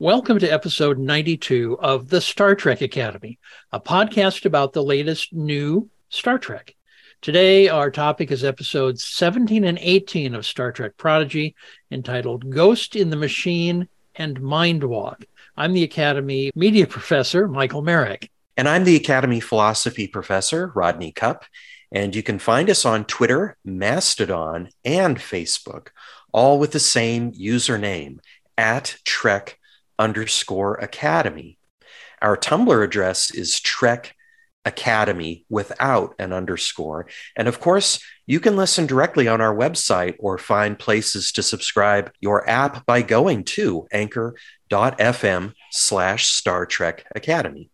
Welcome to episode 92 of the Star Trek Academy, a podcast about the latest new Star Trek. Today, our topic is episodes 17 and 18 of Star Trek Prodigy, entitled Ghost in the Machine and Mind Walk. I'm the Academy Media Professor, Michael Merrick. And I'm the Academy Philosophy Professor, Rodney Cup. And you can find us on Twitter, Mastodon, and Facebook, all with the same username at Trek underscore academy. Our Tumblr address is Trek Academy without an underscore. And of course, you can listen directly on our website or find places to subscribe your app by going to anchor.fm slash Star Trek Academy.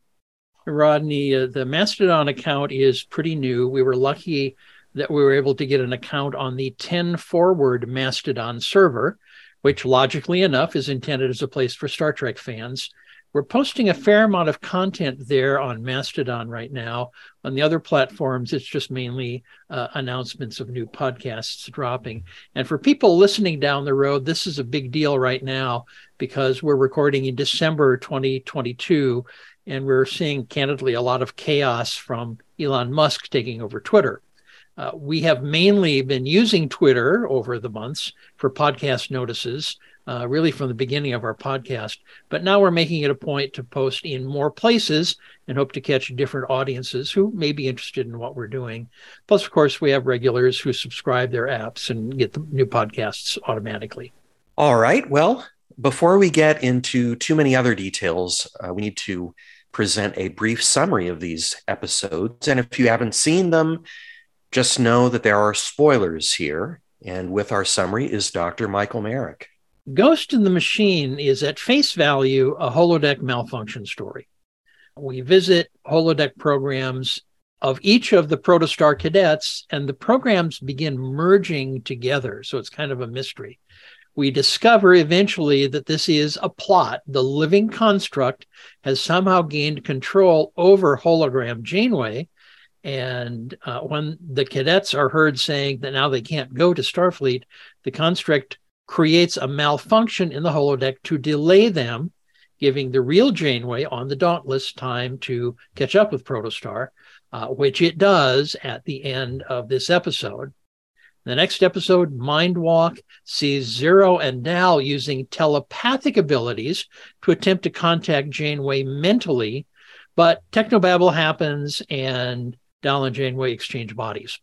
Rodney, uh, the Mastodon account is pretty new. We were lucky that we were able to get an account on the 10 forward Mastodon server which logically enough is intended as a place for Star Trek fans. We're posting a fair amount of content there on Mastodon right now. On the other platforms, it's just mainly uh, announcements of new podcasts dropping. And for people listening down the road, this is a big deal right now because we're recording in December 2022 and we're seeing candidly a lot of chaos from Elon Musk taking over Twitter. Uh, we have mainly been using Twitter over the months for podcast notices, uh, really from the beginning of our podcast. But now we're making it a point to post in more places and hope to catch different audiences who may be interested in what we're doing. Plus, of course, we have regulars who subscribe their apps and get the new podcasts automatically. All right. Well, before we get into too many other details, uh, we need to present a brief summary of these episodes. And if you haven't seen them, just know that there are spoilers here, and with our summary is Dr. Michael Merrick. Ghost in the Machine is at face value a holodeck malfunction story. We visit holodeck programs of each of the protostar cadets, and the programs begin merging together. So it's kind of a mystery. We discover eventually that this is a plot. The living construct has somehow gained control over hologram Janeway and uh, when the cadets are heard saying that now they can't go to Starfleet, the construct creates a malfunction in the holodeck to delay them, giving the real Janeway on the Dauntless time to catch up with Protostar, uh, which it does at the end of this episode. The next episode, Mind Walk, sees Zero and Dal using telepathic abilities to attempt to contact Janeway mentally, but technobabble happens and Dal and Janeway exchange bodies.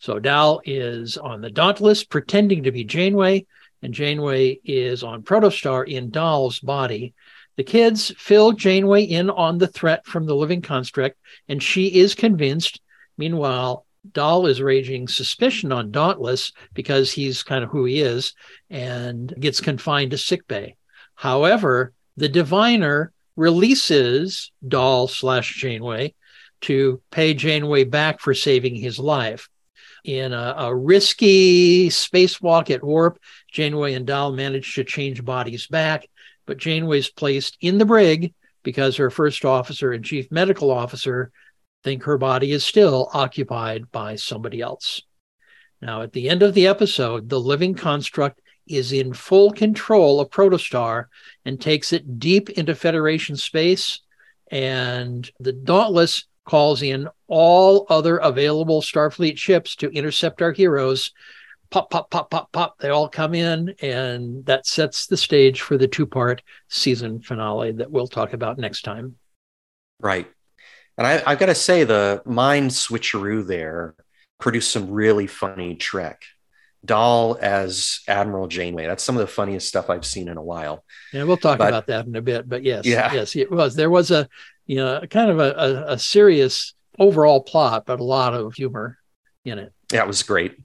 So Dal is on the Dauntless pretending to be Janeway, and Janeway is on Protostar in Dal's body. The kids fill Janeway in on the threat from the living construct, and she is convinced. Meanwhile, Dal is raging suspicion on Dauntless because he's kind of who he is and gets confined to sickbay. However, the diviner releases Dal slash Janeway to pay Janeway back for saving his life. In a, a risky spacewalk at warp, Janeway and Dal manage to change bodies back, but Janeway's placed in the brig because her first officer and chief medical officer think her body is still occupied by somebody else. Now, at the end of the episode, the living construct is in full control of Protostar and takes it deep into Federation space. And the Dauntless calls in all other available Starfleet ships to intercept our heroes. Pop, pop, pop, pop, pop. They all come in, and that sets the stage for the two part season finale that we'll talk about next time. Right. And I, have got to say, the mind switcheroo there produced some really funny Trek. Dal as Admiral Janeway. That's some of the funniest stuff I've seen in a while. Yeah, we'll talk but, about that in a bit. But yes, yeah. yes, it was. There was a you know, kind of a, a, a serious overall plot, but a lot of humor in it. Yeah, it was great.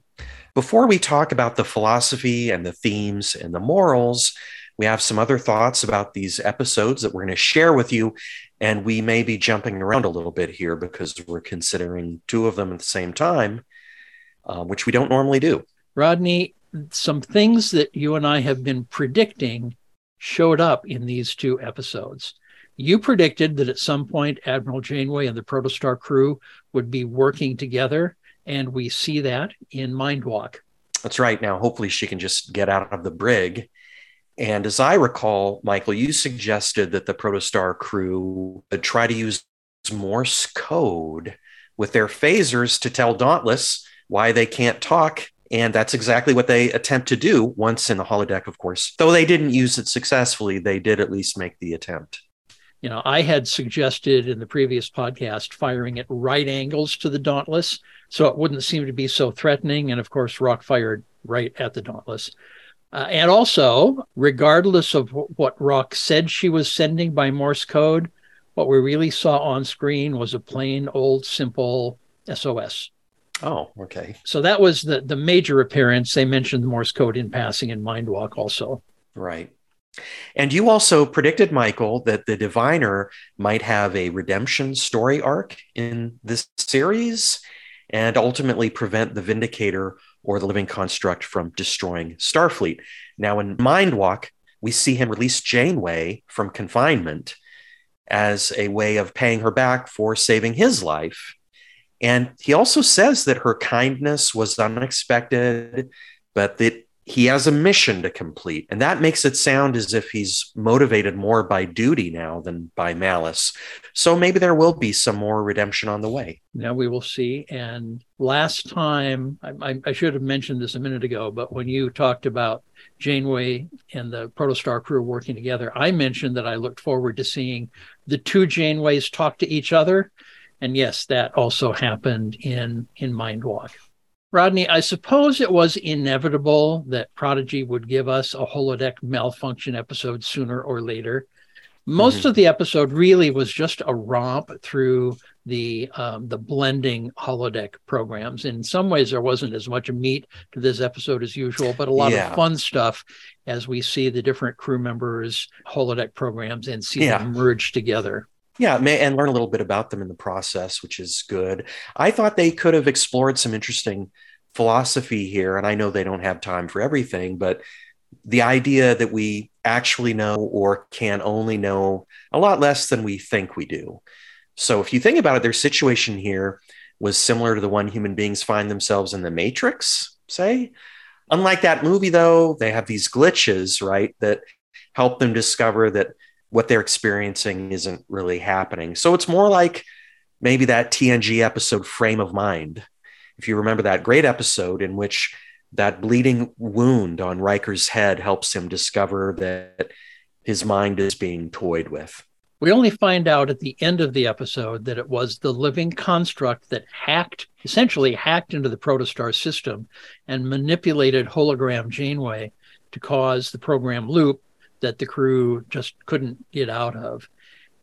Before we talk about the philosophy and the themes and the morals, we have some other thoughts about these episodes that we're going to share with you. And we may be jumping around a little bit here because we're considering two of them at the same time, uh, which we don't normally do. Rodney, some things that you and I have been predicting showed up in these two episodes. You predicted that at some point Admiral Janeway and the Protostar crew would be working together, and we see that in Mindwalk. That's right. Now, hopefully, she can just get out of the brig And as I recall, Michael, you suggested that the Protostar crew would try to use Morse code with their phasers to tell Dauntless why they can't talk. And that's exactly what they attempt to do once in the holodeck, of course. Though they didn't use it successfully, they did at least make the attempt. You know, I had suggested in the previous podcast firing at right angles to the Dauntless so it wouldn't seem to be so threatening. And of course, Rok fired right at the Dauntless. Uh, and also, regardless of what Rok said she was sending by Morse code, what we really saw on screen was a plain old simple SOS. Oh, okay. So that was the the major appearance. They mentioned Morse code in passing in Mindwalk also. Right. And you also predicted, Michael, that the diviner might have a redemption story arc in this series and ultimately prevent the Vindicator or the living construct from destroying Starfleet. Now, in Mindwalk, we see him release Janeway from confinement as a way of paying her back for saving his life. And he also says that her kindness was unexpected, but that he has a mission to complete. And that makes it sound as if he's motivated more by duty now than by malice. So maybe there will be some more redemption on the way. Now we will see. And last time, I, I should have mentioned this a minute ago, but when you talked about Janeway and the Protostar crew working together, I mentioned that I looked forward to seeing the two Janeways talk to each other. And yes, that also happened in in Mindwalk. Rodney, I suppose it was inevitable that Prodigy would give us a holodeck malfunction episode sooner or later. Most mm-hmm. of the episode really was just a romp through the um, the blending holodeck programs. In some ways, there wasn't as much meat to this episode as usual, but a lot yeah. of fun stuff as we see the different crew members' holodeck programs and see yeah. them merge together. Yeah, and learn a little bit about them in the process, which is good. I thought they could have explored some interesting philosophy here, and I know they don't have time for everything, but the idea that we actually know or can only know a lot less than we think we do. So if you think about it, their situation here was similar to the one human beings find themselves in the Matrix, say. Unlike that movie, though, they have these glitches, right, that help them discover that what they're experiencing isn't really happening. So it's more like maybe that TNG episode Frame of Mind. If you remember that great episode in which that bleeding wound on Riker's head helps him discover that his mind is being toyed with. We only find out at the end of the episode that it was the living construct that hacked, essentially hacked into the protostar system and manipulated hologram Janeway to cause the program loop that the crew just couldn't get out of.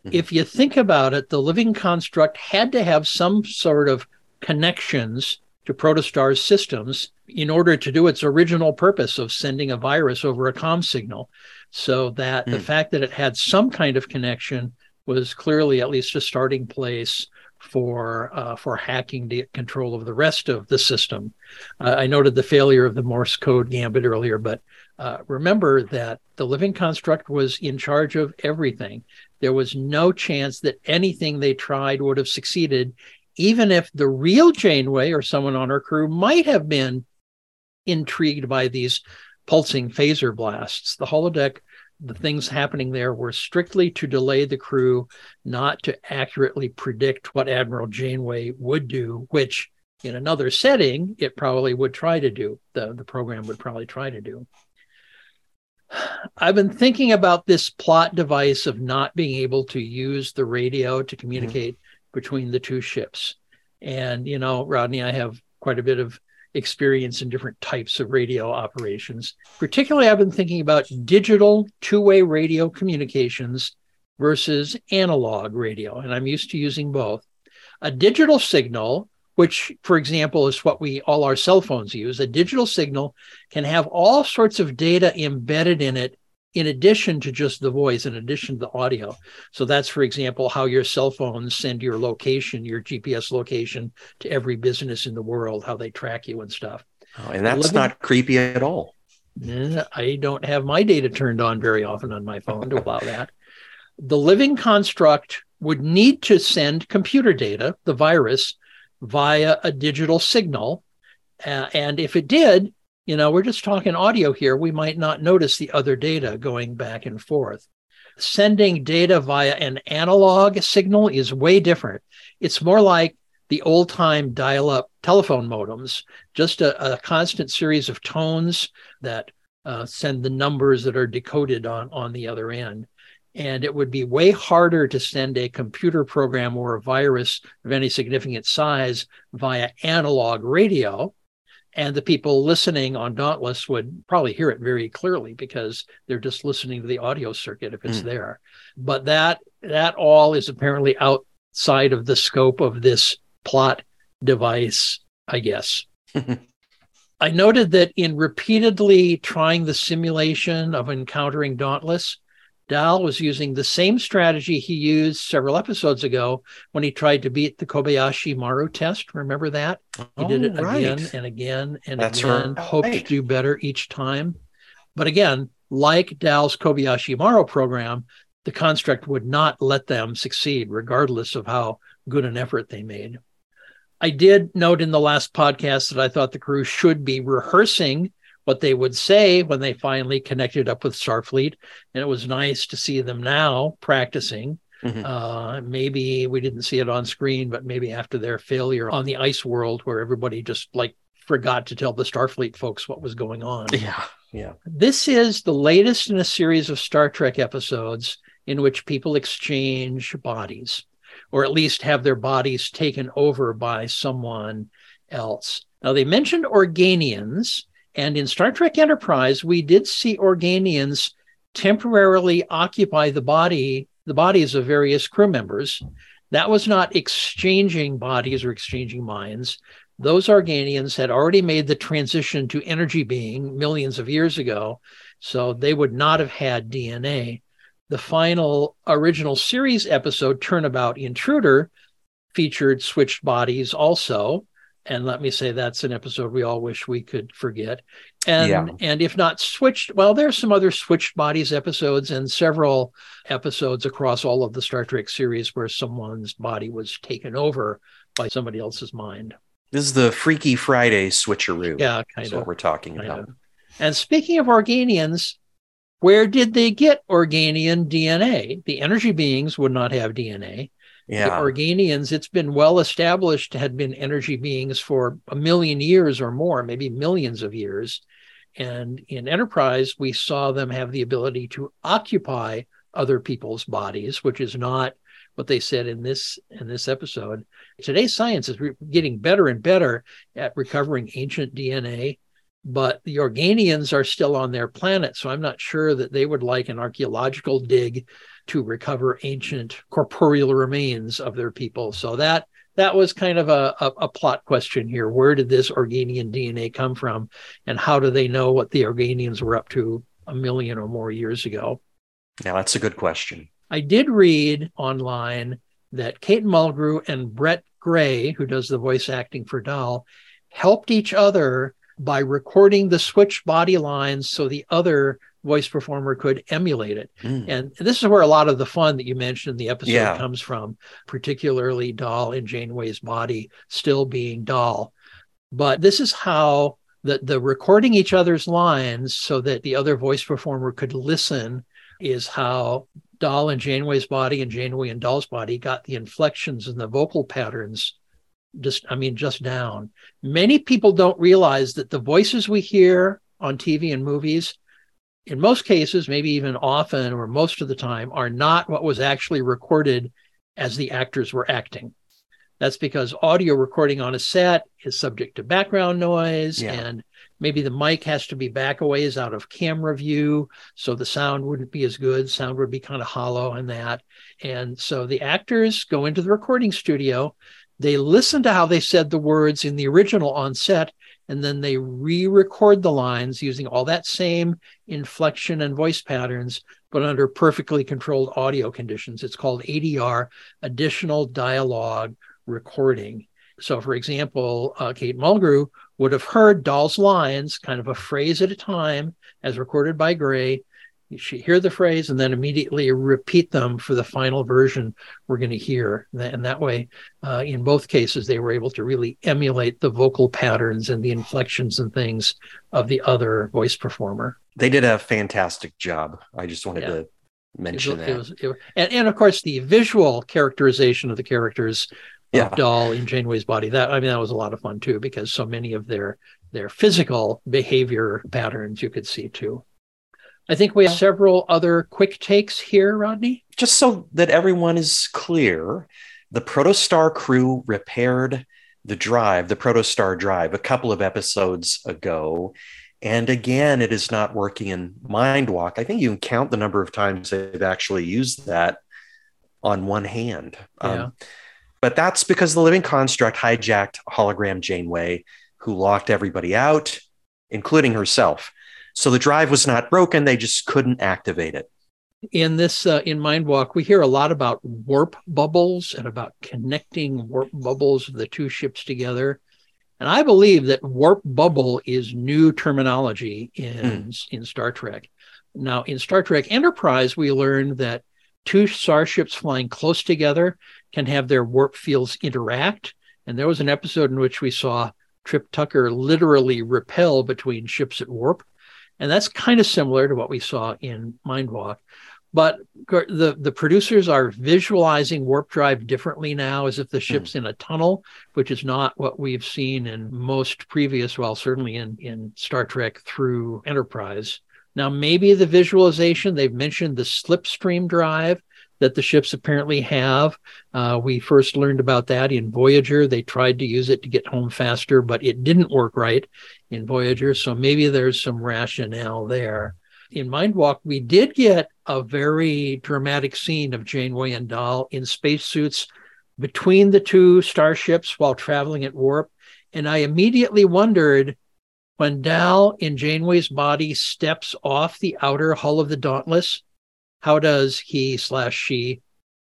Mm-hmm. If you think about it, the living construct had to have some sort of connections to protostar's systems in order to do its original purpose of sending a virus over a com signal so that mm. the fact that it had some kind of connection was clearly at least a starting place for uh, for hacking to get control of the rest of the system. Uh, I noted the failure of the Morse code gambit earlier, but uh, remember that the living construct was in charge of everything. There was no chance that anything they tried would have succeeded, even if the real Janeway or someone on her crew might have been intrigued by these pulsing phaser blasts. The holodeck, the things happening there were strictly to delay the crew, not to accurately predict what Admiral Janeway would do, which in another setting, it probably would try to do. The, the program would probably try to do. I've been thinking about this plot device of not being able to use the radio to communicate mm-hmm. between the two ships. And, you know, Rodney, I have quite a bit of experience in different types of radio operations. Particularly, I've been thinking about digital two way radio communications versus analog radio. And I'm used to using both. A digital signal which, for example, is what we all our cell phones use. A digital signal can have all sorts of data embedded in it, in addition to just the voice, in addition to the audio. So that's, for example, how your cell phones send your location, your GPS location to every business in the world, how they track you and stuff. Oh, and that's not creepy at all. I don't have my data turned on very often on my phone to allow that. The living construct would need to send computer data, the virus, via a digital signal. Uh, and if it did, you know, we're just talking audio here. We might not notice the other data going back and forth. Sending data via an analog signal is way different. It's more like the old time dial up telephone modems, just a, a, constant series of tones that uh, send the numbers that are decoded on, on the other end. And it would be way harder to send a computer program or a virus of any significant size via analog radio. And the people listening on Dauntless would probably hear it very clearly because they're just listening to the audio circuit if it's mm. there. But that that all is apparently outside of the scope of this plot device, I guess. I noted that in repeatedly trying the simulation of encountering Dauntless, Dal was using the same strategy he used several episodes ago when he tried to beat the Kobayashi Maru test. Remember that? He oh, did it oh, right. again and again and That's again, right. hoped to do better each time. But again, like Dal's Kobayashi Maru program, the construct would not let them succeed, regardless of how good an effort they made. I did note in the last podcast that I thought the crew should be rehearsing what they would say when they finally connected up with Starfleet. And it was nice to see them now practicing. Mm-hmm. Uh, maybe we didn't see it on screen, but maybe after their failure on the ice world, where everybody just like forgot to tell the Starfleet folks what was going on. Yeah. Yeah. This is the latest in a series of Star Trek episodes in which people exchange bodies or at least have their bodies taken over by someone else. Now, they mentioned Organians, and in Star Trek Enterprise, we did see Organians temporarily occupy the body, the bodies of various crew members. That was not exchanging bodies or exchanging minds. Those Organians had already made the transition to energy being millions of years ago, so they would not have had DNA the final original series episode, Turnabout Intruder, featured switched bodies also. And let me say that's an episode we all wish we could forget. And yeah. and if not switched, well, there's some other switched bodies episodes and several episodes across all of the Star Trek series where someone's body was taken over by somebody else's mind. This is the Freaky Friday switcheroo. Yeah, kind of. what we're talking about. Of. And speaking of Organians, where did they get Organian DNA? The energy beings would not have DNA. Yeah. The Organians, it's been well established, had been energy beings for a million years or more, maybe millions of years. And in Enterprise, we saw them have the ability to occupy other people's bodies, which is not what they said in this in this episode. Today's science is re- getting better and better at recovering ancient DNA but the Organians are still on their planet. So I'm not sure that they would like an archaeological dig to recover ancient corporeal remains of their people. So that that was kind of a, a, a, plot question here. Where did this Organian DNA come from? And how do they know what the Organians were up to a million or more years ago? Now, that's a good question. I did read online that Kate Mulgrew and Brett Gray, who does the voice acting for Dal, helped each other by recording the switch body lines so the other voice performer could emulate it. Mm. And this is where a lot of the fun that you mentioned in the episode yeah. comes from, particularly Dal and Janeway's body still being Dal. But this is how the, the recording each other's lines so that the other voice performer could listen is how Dal and Janeway's body and Janeway and Dal's body got the inflections and the vocal patterns just i mean just down many people don't realize that the voices we hear on tv and movies in most cases maybe even often or most of the time are not what was actually recorded as the actors were acting that's because audio recording on a set is subject to background noise yeah. and maybe the mic has to be back a ways out of camera view so the sound wouldn't be as good sound would be kind of hollow and that and so the actors go into the recording studio they listen to how they said the words in the original on set, and then they re record the lines using all that same inflection and voice patterns, but under perfectly controlled audio conditions. It's called ADR, additional dialogue recording. So, for example, uh, Kate Mulgrew would have heard Dal's lines, kind of a phrase at a time, as recorded by Gray. You should hear the phrase and then immediately repeat them for the final version we're going to hear. And that way, uh, in both cases, they were able to really emulate the vocal patterns and the inflections and things of the other voice performer. They did a fantastic job. I just wanted yeah. to mention it, that. It was, it, and, and of course, the visual characterization of the characters yeah. Dal in Janeway's body. That I mean, that was a lot of fun too, because so many of their their physical behavior patterns you could see too. I think we have several other quick takes here, Rodney. Just so that everyone is clear, the Protostar crew repaired the drive, the Protostar drive, a couple of episodes ago. And again, it is not working in Mindwalk. I think you can count the number of times they've actually used that on one hand. Yeah. Um, but that's because the living construct hijacked hologram Janeway, who locked everybody out, including herself. So the drive was not broken, they just couldn't activate it. In this, uh, in Mindwalk, we hear a lot about warp bubbles and about connecting warp bubbles of the two ships together. And I believe that warp bubble is new terminology in, mm. in Star Trek. Now, in Star Trek Enterprise, we learned that two starships flying close together can have their warp fields interact. And there was an episode in which we saw Trip Tucker literally repel between ships at warp. And that's kind of similar to what we saw in Mindwalk. But the, the producers are visualizing warp drive differently now, as if the hmm. ship's mm. in a tunnel, which is not what we've seen in most previous, well, certainly in, in Star Trek through Enterprise. Now, maybe the visualization, they've mentioned the slipstream drive that the ships apparently have. Uh, we first learned about that in Voyager. They tried to use it to get home faster, but it didn't work right in Voyager. So maybe there's some rationale there. In Mindwalk, we did get a very dramatic scene of Janeway and Dal in spacesuits between the two starships while traveling at warp. And I immediately wondered when Dal in Janeway's body steps off the outer hull of the Dauntless, how does he slash she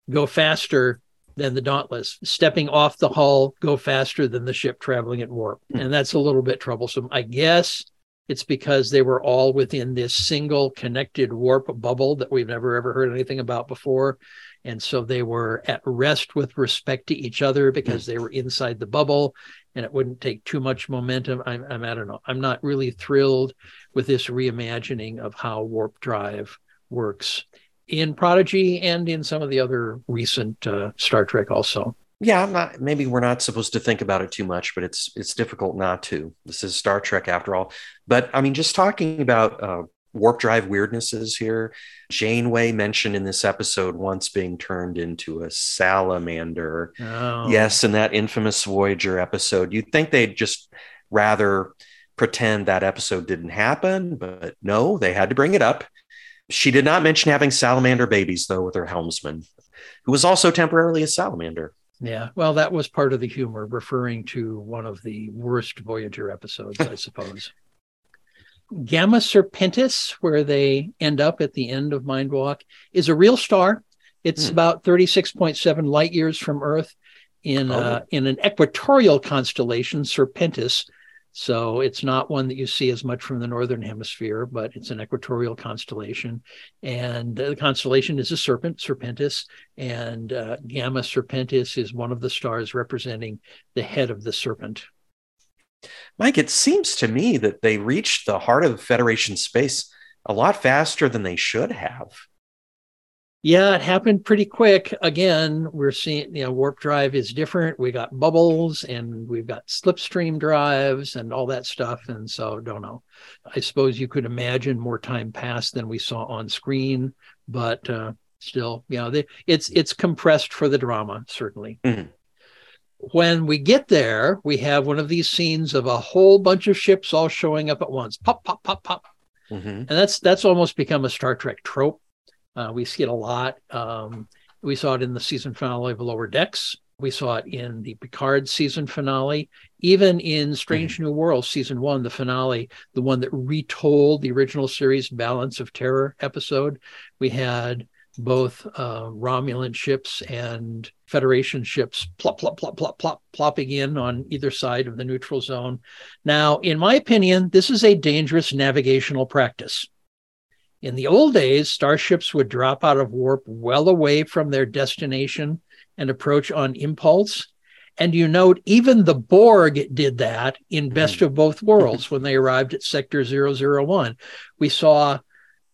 go faster than the Dauntless? Stepping off the hull, go faster than the ship traveling at warp. Hmm. And that's a little bit troublesome. I guess it's because they were all within this single connected warp bubble that we've never ever heard anything about before. And so they were at rest with respect to each other because they were inside the bubble and it wouldn't take too much momentum. I'm, I'm I don't know. I'm not really thrilled with this reimagining of how warp drive works in Prodigy and in some of the other recent uh, Star Trek also. Yeah, not, maybe we're not supposed to think about it too much, but it's it's difficult not to. This is Star Trek after all. But I mean, just talking about uh, warp drive weirdnesses here. Janeway mentioned in this episode once being turned into a salamander. Oh. Yes, in that infamous Voyager episode. You'd think they'd just rather pretend that episode didn't happen, but no, they had to bring it up. She did not mention having salamander babies, though, with her helmsman, who was also temporarily a salamander. Yeah, well, that was part of the humor, referring to one of the worst Voyager episodes, I suppose. Gamma Serpentis, where they end up at the end of Mindwalk, is a real star. It's mm. about 36.7 light years from Earth in, oh. uh, in an equatorial constellation, Serpentis, so it's not one that you see as much from the northern hemisphere, but it's an equatorial constellation. And the constellation is a serpent, Serpentis, and uh, Gamma Serpentis is one of the stars representing the head of the serpent. Mike, it seems to me that they reached the heart of Federation space a lot faster than they should have. Yeah, it happened pretty quick. Again, we're seeing, you know, warp drive is different. We got bubbles and we've got slipstream drives and all that stuff. And so, don't know. I suppose you could imagine more time passed than we saw on screen, but uh, still, you know, they, it's it's compressed for the drama, certainly. Mm-hmm. When we get there, we have one of these scenes of a whole bunch of ships all showing up at once. Pop, pop, pop, pop. Mm-hmm. And that's that's almost become a Star Trek trope uh, we see it a lot. Um, we saw it in the season finale of Lower Decks. We saw it in the Picard season finale, even in Strange mm-hmm. New Worlds season one, the finale, the one that retold the original series Balance of Terror episode. We had both uh, Romulan ships and Federation ships plop, plop, plop, plop, plop, plopping in on either side of the neutral zone. Now, in my opinion, this is a dangerous navigational practice In the old days, starships would drop out of warp well away from their destination and approach on impulse. And you note even the Borg did that in Best of Both Worlds when they arrived at Sector 001. We saw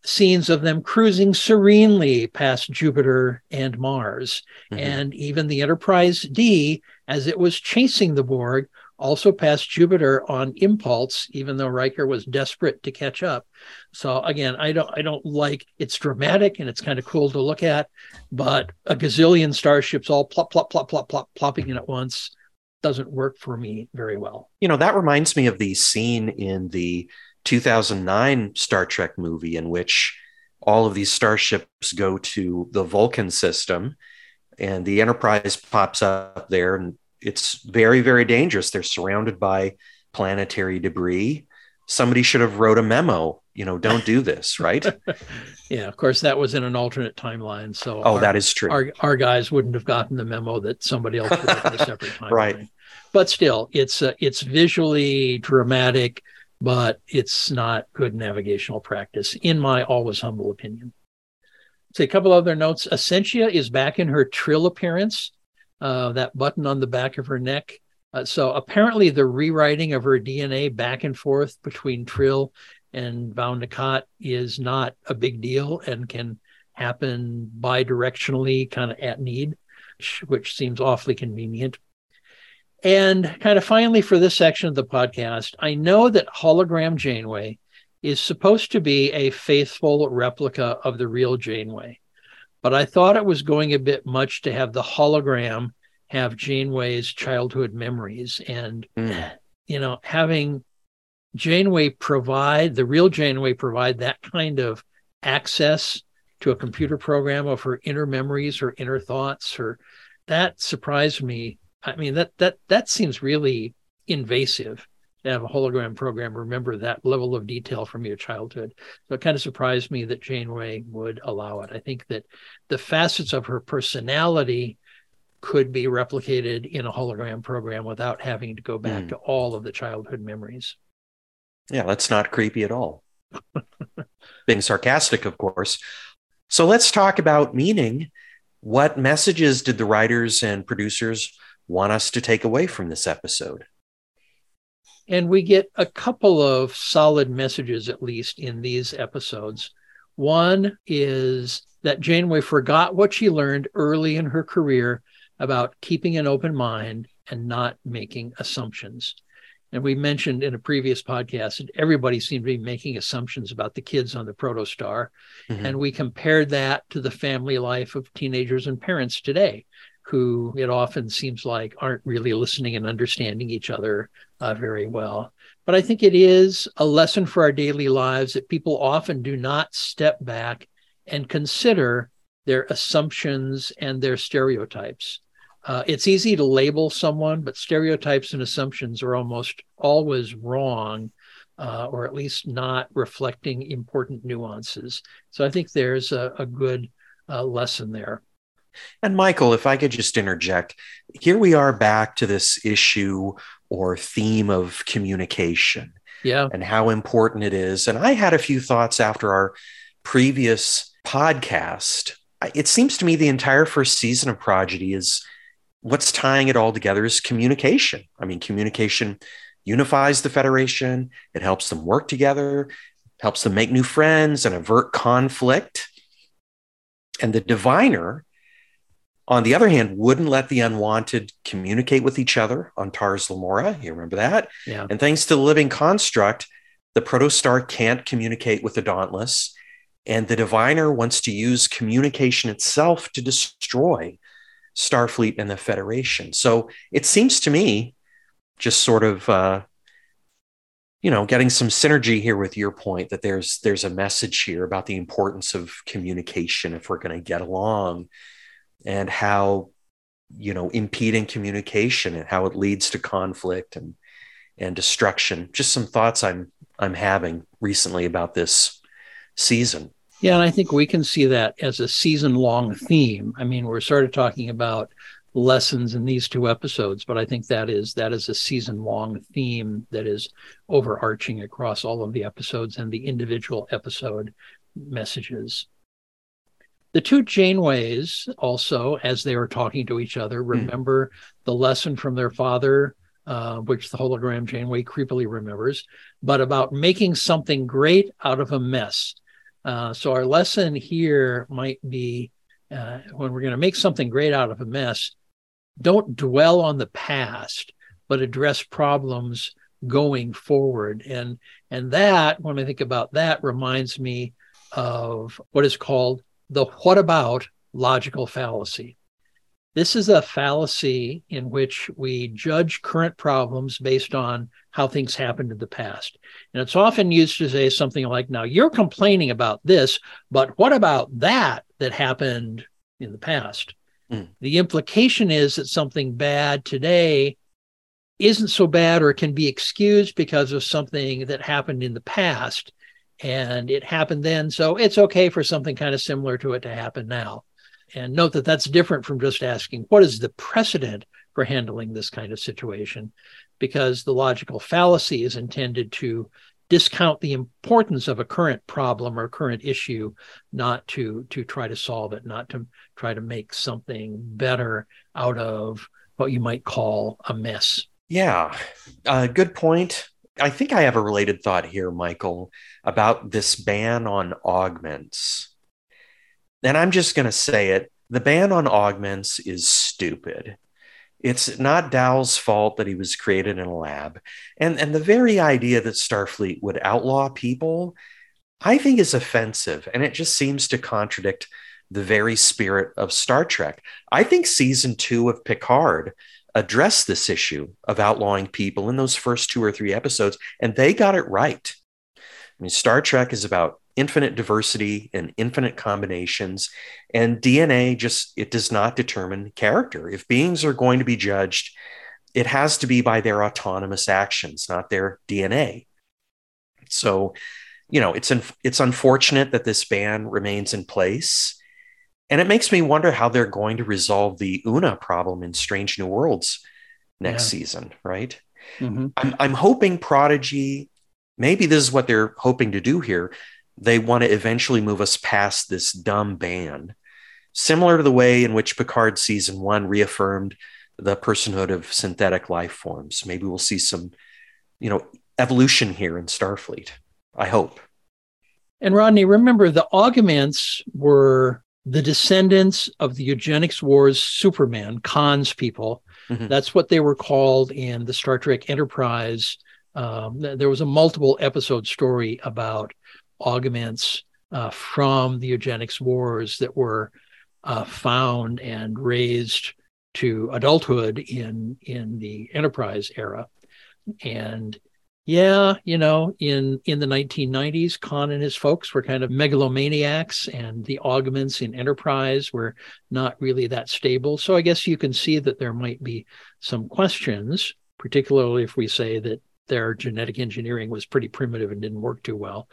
scenes of them cruising serenely past Jupiter and Mars. Mm-hmm. And even the Enterprise D, as it was chasing the Borg, also passed Jupiter on impulse, even though Riker was desperate to catch up. So again, I don't I don't like it's dramatic and it's kind of cool to look at, but a gazillion starships all plop plop plop plop plop plopping in at once doesn't work for me very well. You know, that reminds me of the scene in the 2009 Star Trek movie in which all of these starships go to the Vulcan system and the Enterprise pops up there and it's very very dangerous. They're surrounded by planetary debris. Somebody should have wrote a memo you know don't do this right? Yeah of course that was in an alternate timeline so oh our, that is true. our, our guys wouldn't have gotten the memo that somebody else would have in a separate timeline. Right. But still it's uh, it's visually dramatic but it's not good navigational practice in my always humble opinion. Say a couple other notes. Ascencia is back in her trill appearance uh, that button on the back of her neck. Uh, so apparently, the rewriting of her DNA back and forth between Trill and N'Akat is not a big deal and can happen bidirectionally, kind of at need, which, which seems awfully convenient. And kind of finally, for this section of the podcast, I know that hologram Janeway is supposed to be a faithful replica of the real Janeway but I thought it was going a bit much to have the hologram have Janeway's childhood memories. And, mm. you know, having Janeway provide, the real Janeway provide that kind of access to a computer program of her inner memories, her inner thoughts, her that surprised me. I mean, that that that seems really invasive to have a hologram program remember that level of detail from your childhood. So it kind of surprised me that Janeway would allow it. I think that the facets of her personality could be replicated in a hologram program without having to go back mm. to all of the childhood memories. Yeah, that's not creepy at all. Being sarcastic, of course. So let's talk about meaning. What messages did the writers and producers want us to take away from this episode? And we get a couple of solid messages, at least in these episodes. One is that Janeway forgot what she learned early in her career about keeping an open mind and not making assumptions. And we mentioned in a previous podcast that everybody seemed to be making assumptions about the kids on the protostar. Mm-hmm. And we compared that to the family life of teenagers and parents today who it often seems like aren't really listening and understanding each other uh, very well. But I think it is a lesson for our daily lives that people often do not step back and consider their assumptions and their stereotypes. Uh, it's easy to label someone, but stereotypes and assumptions are almost always wrong, uh, or at least not reflecting important nuances. So I think there's a, a good uh, lesson there. And Michael, if I could just interject, here we are back to this issue or theme of communication. Yeah. And how important it is. And I had a few thoughts after our previous podcast. It seems to me the entire first season of Prodigy is what's tying it all together is communication. I mean, communication unifies the Federation, it helps them work together, helps them make new friends and avert conflict. And the diviner on the other hand, wouldn't let the unwanted communicate with each other on Tars Lamora. You remember that? Yeah. And thanks to the living construct, the protostar can't communicate with the Dauntless. And the diviner wants to use communication itself to destroy Starfleet and the Federation. So it seems to me, just sort of, uh, you know, getting some synergy here with your point that there's there's a message here about the importance of communication if we're going to get along and how you know impeding communication and how it leads to conflict and and destruction. Just some thoughts i'm i'm having recently about this season. Yeah and i think we can see that as a season long theme. I mean we're sort of talking about lessons in these two episodes but i think that is that is a season long theme that is overarching across all of the episodes and the individual episode messages. The two Janeways also, as they were talking to each other, hmm. remember mm. the lesson from their father, uh, which the hologram Janeway creepily remembers, but about making something great out of a mess. Uh, so our lesson here might be uh, when we're going to make something great out of a mess, don't dwell on the past, but address problems going forward. And and that, when I think about that, reminds me of what is called the what about logical fallacy. This is a fallacy in which we judge current problems based on how things happened in the past. And it's often used to say something like, now you're complaining about this, but what about that that happened in the past? Mm. The implication is that something bad today isn't so bad or can be excused because of something that happened in the past and it happened then. So it's okay for something kind of similar to it to happen now. And note that that's different from just asking, what is the precedent for handling this kind of situation? Because the logical fallacy is intended to discount the importance of a current problem or current issue, not to, to try to solve it, not to try to make something better out of what you might call a mess. Yeah, uh, good point. I think I have a related thought here, Michael, about this ban on augments. And I'm just going to say it the ban on augments is stupid. It's not Dal's fault that he was created in a lab. And, and the very idea that Starfleet would outlaw people, I think is offensive. And it just seems to contradict the very spirit of Star Trek. I think season two of Picard addressed this issue of outlawing people in those first two or three episodes, and they got it right. I mean, Star Trek is about infinite diversity and infinite combinations and dna just it does not determine character. If beings are going to be judged it has to be by their autonomous actions not their dna so you know it's it's unfortunate that this ban remains in place and it makes me wonder how they're going to resolve the una problem in strange new worlds next yeah. season right mm-hmm. I'm, I'm hoping prodigy maybe this is what they're hoping to do here they want to eventually move us past this dumb ban, similar to the way in which Picard season one reaffirmed the personhood of synthetic life forms. Maybe we'll see some, you know, evolution here in Starfleet. I hope. And Rodney, remember the augments were the descendants of the eugenics wars Superman, Khan's people. Mm-hmm. That's what they were called in the Star Trek Enterprise. Um, there was a multiple episode story about augments uh, from the eugenics wars that were uh, found and raised to adulthood in in the enterprise era and yeah you know in in the 1990s khan and his folks were kind of megalomaniacs and the augments in enterprise were not really that stable so i guess you can see that there might be some questions particularly if we say that their genetic engineering was pretty primitive and didn't work too well.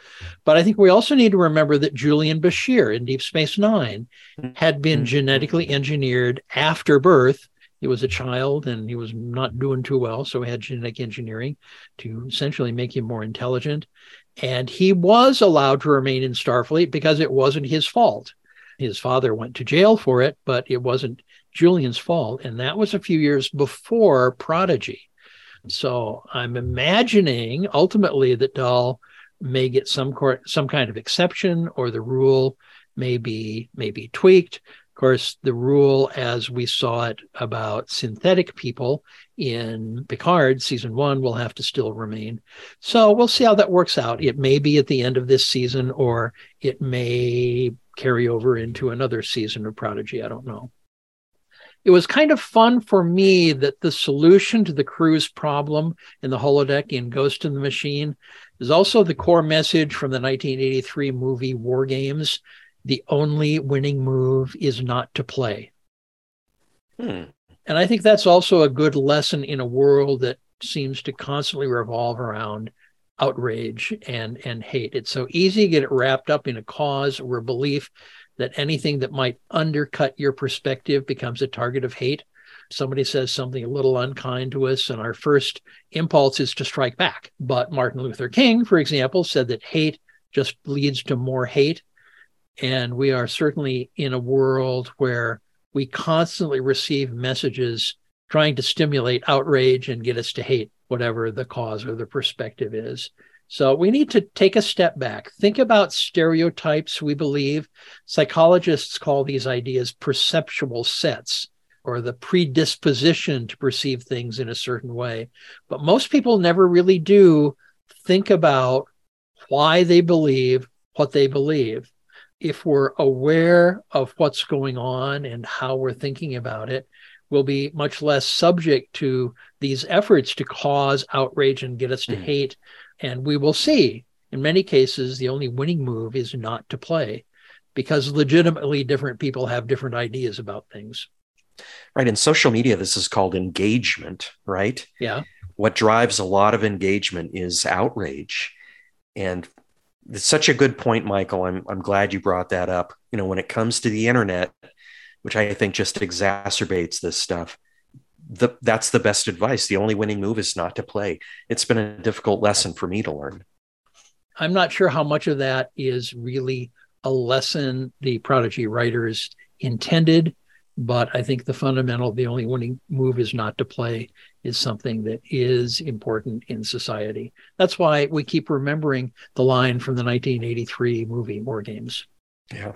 But I think we also need to remember that Julian Bashir in Deep Space Nine had been mm-hmm. genetically engineered after birth. He was a child and he was not doing too well. So we had genetic engineering to essentially make him more intelligent. And he was allowed to remain in Starfleet because it wasn't his fault. His father went to jail for it, but it wasn't Julian's fault. And that was a few years before Prodigy. So I'm imagining ultimately that Dal may get some court, some kind of exception, or the rule may be may be tweaked. Course, the rule as we saw it about synthetic people in Picard season one will have to still remain. So we'll see how that works out. It may be at the end of this season, or it may carry over into another season of Prodigy. I don't know it was kind of fun for me that the solution to the crew's problem in the holodeck in Ghost in the Machine is also the core message from the 1983 movie War Games. The only winning move is not to play. Hmm. And I think that's also a good lesson in a world that seems to constantly revolve around outrage and and hate. It's so easy to get it wrapped up in a cause or a belief that anything that might undercut your perspective becomes a target of hate. Somebody says something a little unkind to us, and our first impulse is to strike back. But Martin Luther King, for example, said that hate just leads to more hate. And we are certainly in a world where we constantly receive messages trying to stimulate outrage and get us to hate whatever the cause or the perspective is. So we need to take a step back. Think about stereotypes, we believe. Psychologists call these ideas perceptual sets or the predisposition to perceive things in a certain way. But most people never really do think about why they believe what they believe. If we're aware of what's going on and how we're thinking about it, we'll be much less subject to these efforts to cause outrage and get us to mm. hate and we will see in many cases, the only winning move is not to play because legitimately different people have different ideas about things. Right. In social media, this is called engagement, right? Yeah. What drives a lot of engagement is outrage. And it's such a good point, Michael. I'm, I'm glad you brought that up. You know, when it comes to the internet, which I think just exacerbates this stuff, the, that's the best advice. The only winning move is not to play. It's been a difficult lesson for me to learn. I'm not sure how much of that is really a lesson the prodigy writers intended, but I think the fundamental, the only winning move is not to play, is something that is important in society. That's why we keep remembering the line from the 1983 movie War Games. Yeah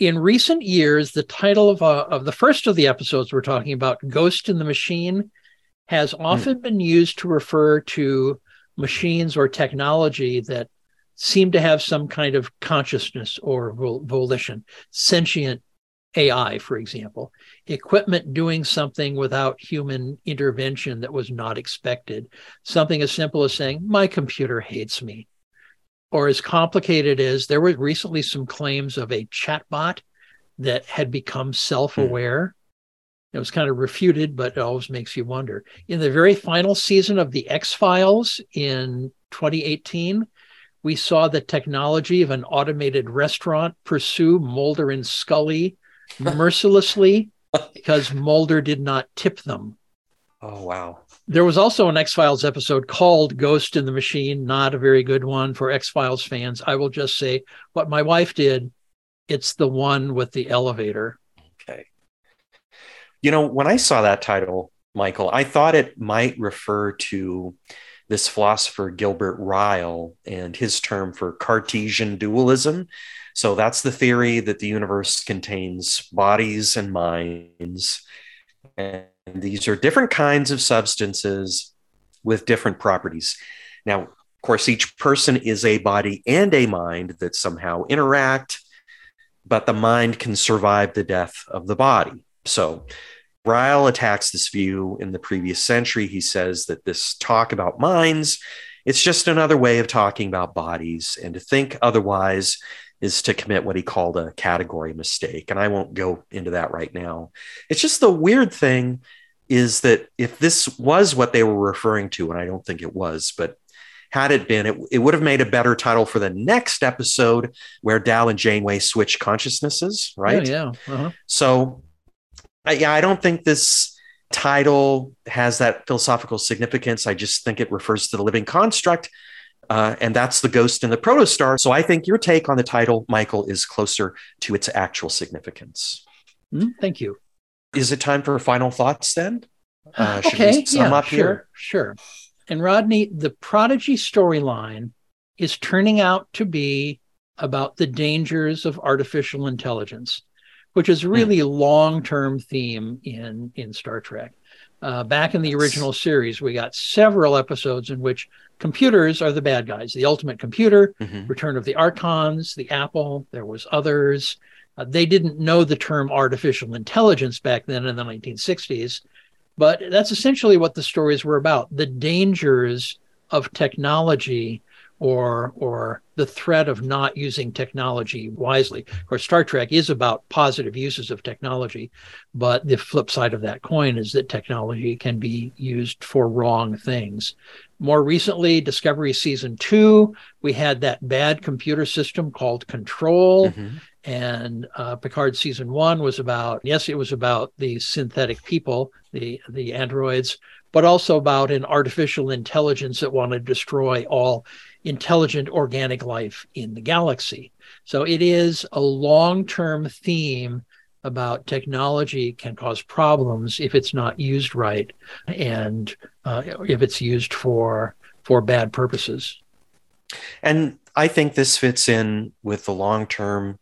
in recent years, the title of, uh, of the first of the episodes we're talking about, Ghost in the Machine, has hmm. often mm. been used to refer to machines or technology that seem to have some kind of consciousness or volition, sentient AI, for example, equipment doing something without human intervention that was not expected, something as simple as saying, My computer hates me or as complicated as there were recently some claims of a chatbot that had become self-aware. Hmm. It was kind of refuted, but it always makes you wonder. In the very final season of the X Files in 2018, we saw the technology of an automated restaurant pursue Mulder and Scully mercilessly oh, because Mulder did not tip them. Oh, wow. There was also an X Files episode called Ghost in the Machine, not a very good one for X Files fans. I will just say what my wife did, it's the one with the elevator. Okay. You know, when I saw that title, Michael, I thought it might refer to this philosopher Gilbert Ryle and his term for Cartesian dualism. So that's the theory that the universe contains bodies and minds. And these are different kinds of substances with different properties. Now, of course, each person is a body and a mind that somehow interact, but the mind can survive the death of the body. So, Ryle attacks this view in the previous century. He says that this talk about minds, it's just another way of talking about bodies, and to think otherwise is to commit what he called a category mistake. And I won't go into that right now. It's just the weird thing is that if this was what they were referring to, and I don't think it was, but had it been, it, it would have made a better title for the next episode where Dal and Janeway switch consciousnesses, right? Oh, yeah. Uh-huh. So, uh, yeah, I don't think this title has that philosophical significance. I just think it refers to the living construct. Uh, and that's the ghost in the protostar. So I think your take on the title, Michael, is closer to its actual significance. Mm, thank you. Is it time for final thoughts then? Uh, okay, yeah, sure, here? sure. And Rodney, the Prodigy storyline is turning out to be about the dangers of artificial intelligence, which is hmm. really mm. a long-term theme in in Star Trek. Uh, back in the original series, we got several episodes in which computers are the bad guys. The Ultimate Computer, mm-hmm. Return of the Archons, the Apple. There was others. Uh, they didn't know the term artificial intelligence back then in the 1960s, but that's essentially what the stories were about the dangers of technology or or the threat of not using technology wisely. Of course, Star Trek is about positive uses of technology, but the flip side of that coin is that technology can be used for wrong things. More recently, Discovery season two, we had that bad computer system called Control. Mm-hmm. And uh, Picard season one was about yes, it was about the synthetic people, the the androids, but also about an artificial intelligence that wanted to destroy all intelligent organic life in the galaxy. So it is a long term theme about technology can cause problems if it's not used right and uh, if it's used for for bad purposes. And I think this fits in with the long term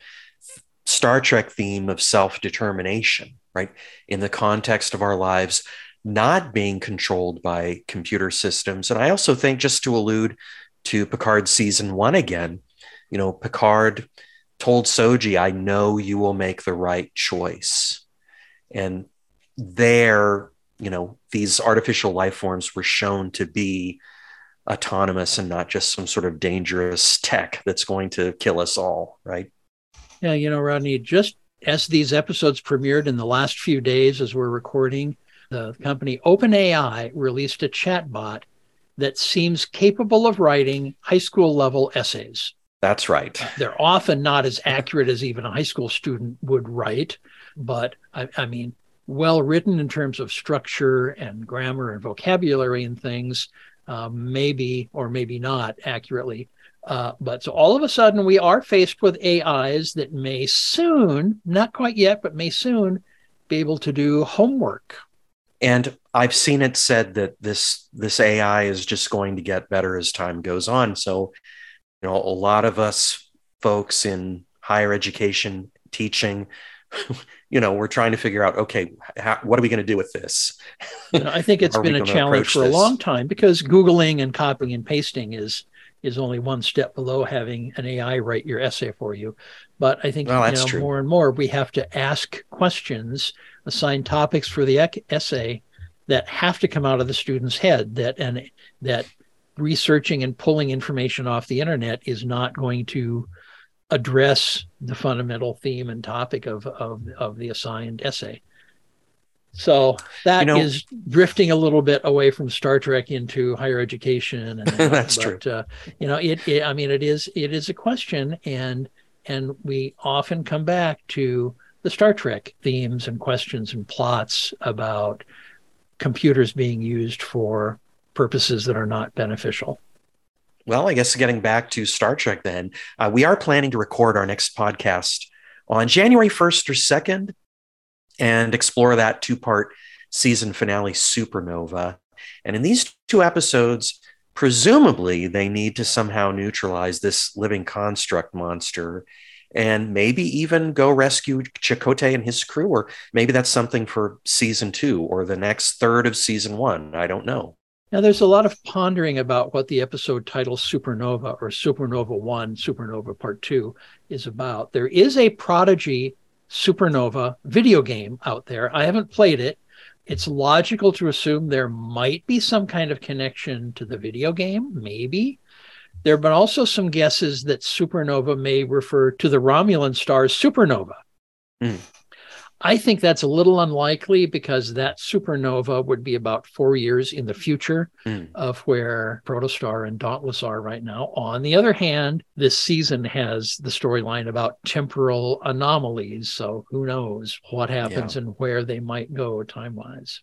Star Trek theme of self determination, right? In the context of our lives not being controlled by computer systems. And I also think, just to allude to Picard season one again, you know, Picard told Soji, I know you will make the right choice. And there, you know, these artificial life forms were shown to be autonomous and not just some sort of dangerous tech that's going to kill us all, right? Yeah, you know, Rodney, just as these episodes premiered in the last few days as we're recording, the company OpenAI released a chatbot that seems capable of writing high school level essays. That's right. They're often not as accurate as even a high school student would write, but I, I mean, well written in terms of structure and grammar and vocabulary and things, uh, maybe or maybe not accurately. Uh, but so all of a sudden, we are faced with AIs that may soon, not quite yet, but may soon be able to do homework. And I've seen it said that this this AI is just going to get better as time goes on. So you know a lot of us folks in higher education teaching you know we're trying to figure out okay how, what are we going to do with this you know, i think it's been a challenge for this? a long time because googling and copying and pasting is is only one step below having an ai write your essay for you but i think well, you know, more and more we have to ask questions assign topics for the essay that have to come out of the student's head that and that researching and pulling information off the internet is not going to address the fundamental theme and topic of of, of the assigned essay. So that you know, is drifting a little bit away from Star Trek into higher education. And that's but, true. Uh, you know, it, it. I mean, it is. It is a question, and and we often come back to the Star Trek themes and questions and plots about computers being used for purposes that are not beneficial. Well, I guess getting back to Star Trek, then, uh, we are planning to record our next podcast on January 1st or 2nd and explore that two part season finale, Supernova. And in these two episodes, presumably they need to somehow neutralize this living construct monster and maybe even go rescue Chakotay and his crew, or maybe that's something for season two or the next third of season one. I don't know. Now, there's a lot of pondering about what the episode title Supernova or Supernova 1, Supernova Part 2 is about. There is a Prodigy Supernova video game out there. I haven't played it. It's logical to assume there might be some kind of connection to the video game, maybe. There have been also some guesses that supernova may refer to the Romulan star supernova. Mm. I think that's a little unlikely because that supernova would be about four years in the future mm. of where Protostar and Dauntless are right now. On the other hand, this season has the storyline about temporal anomalies. So who knows what happens yeah. and where they might go time wise.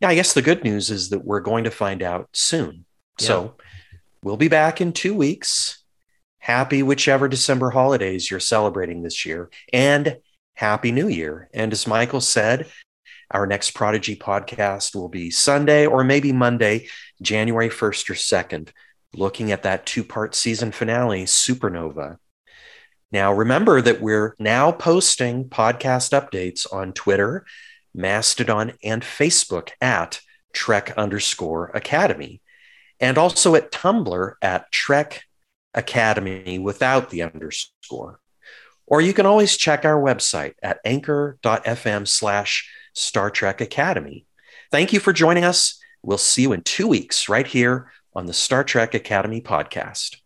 Yeah, I guess the good news is that we're going to find out soon. Yeah. So we'll be back in two weeks. Happy whichever December holidays you're celebrating this year. And Happy New Year. And as Michael said, our next Prodigy podcast will be Sunday or maybe Monday, January 1st or 2nd, looking at that two part season finale, Supernova. Now, remember that we're now posting podcast updates on Twitter, Mastodon, and Facebook at Trek underscore Academy, and also at Tumblr at Trek Academy without the underscore. Or you can always check our website at anchor.fm slash Star Trek Academy. Thank you for joining us. We'll see you in two weeks right here on the Star Trek Academy podcast.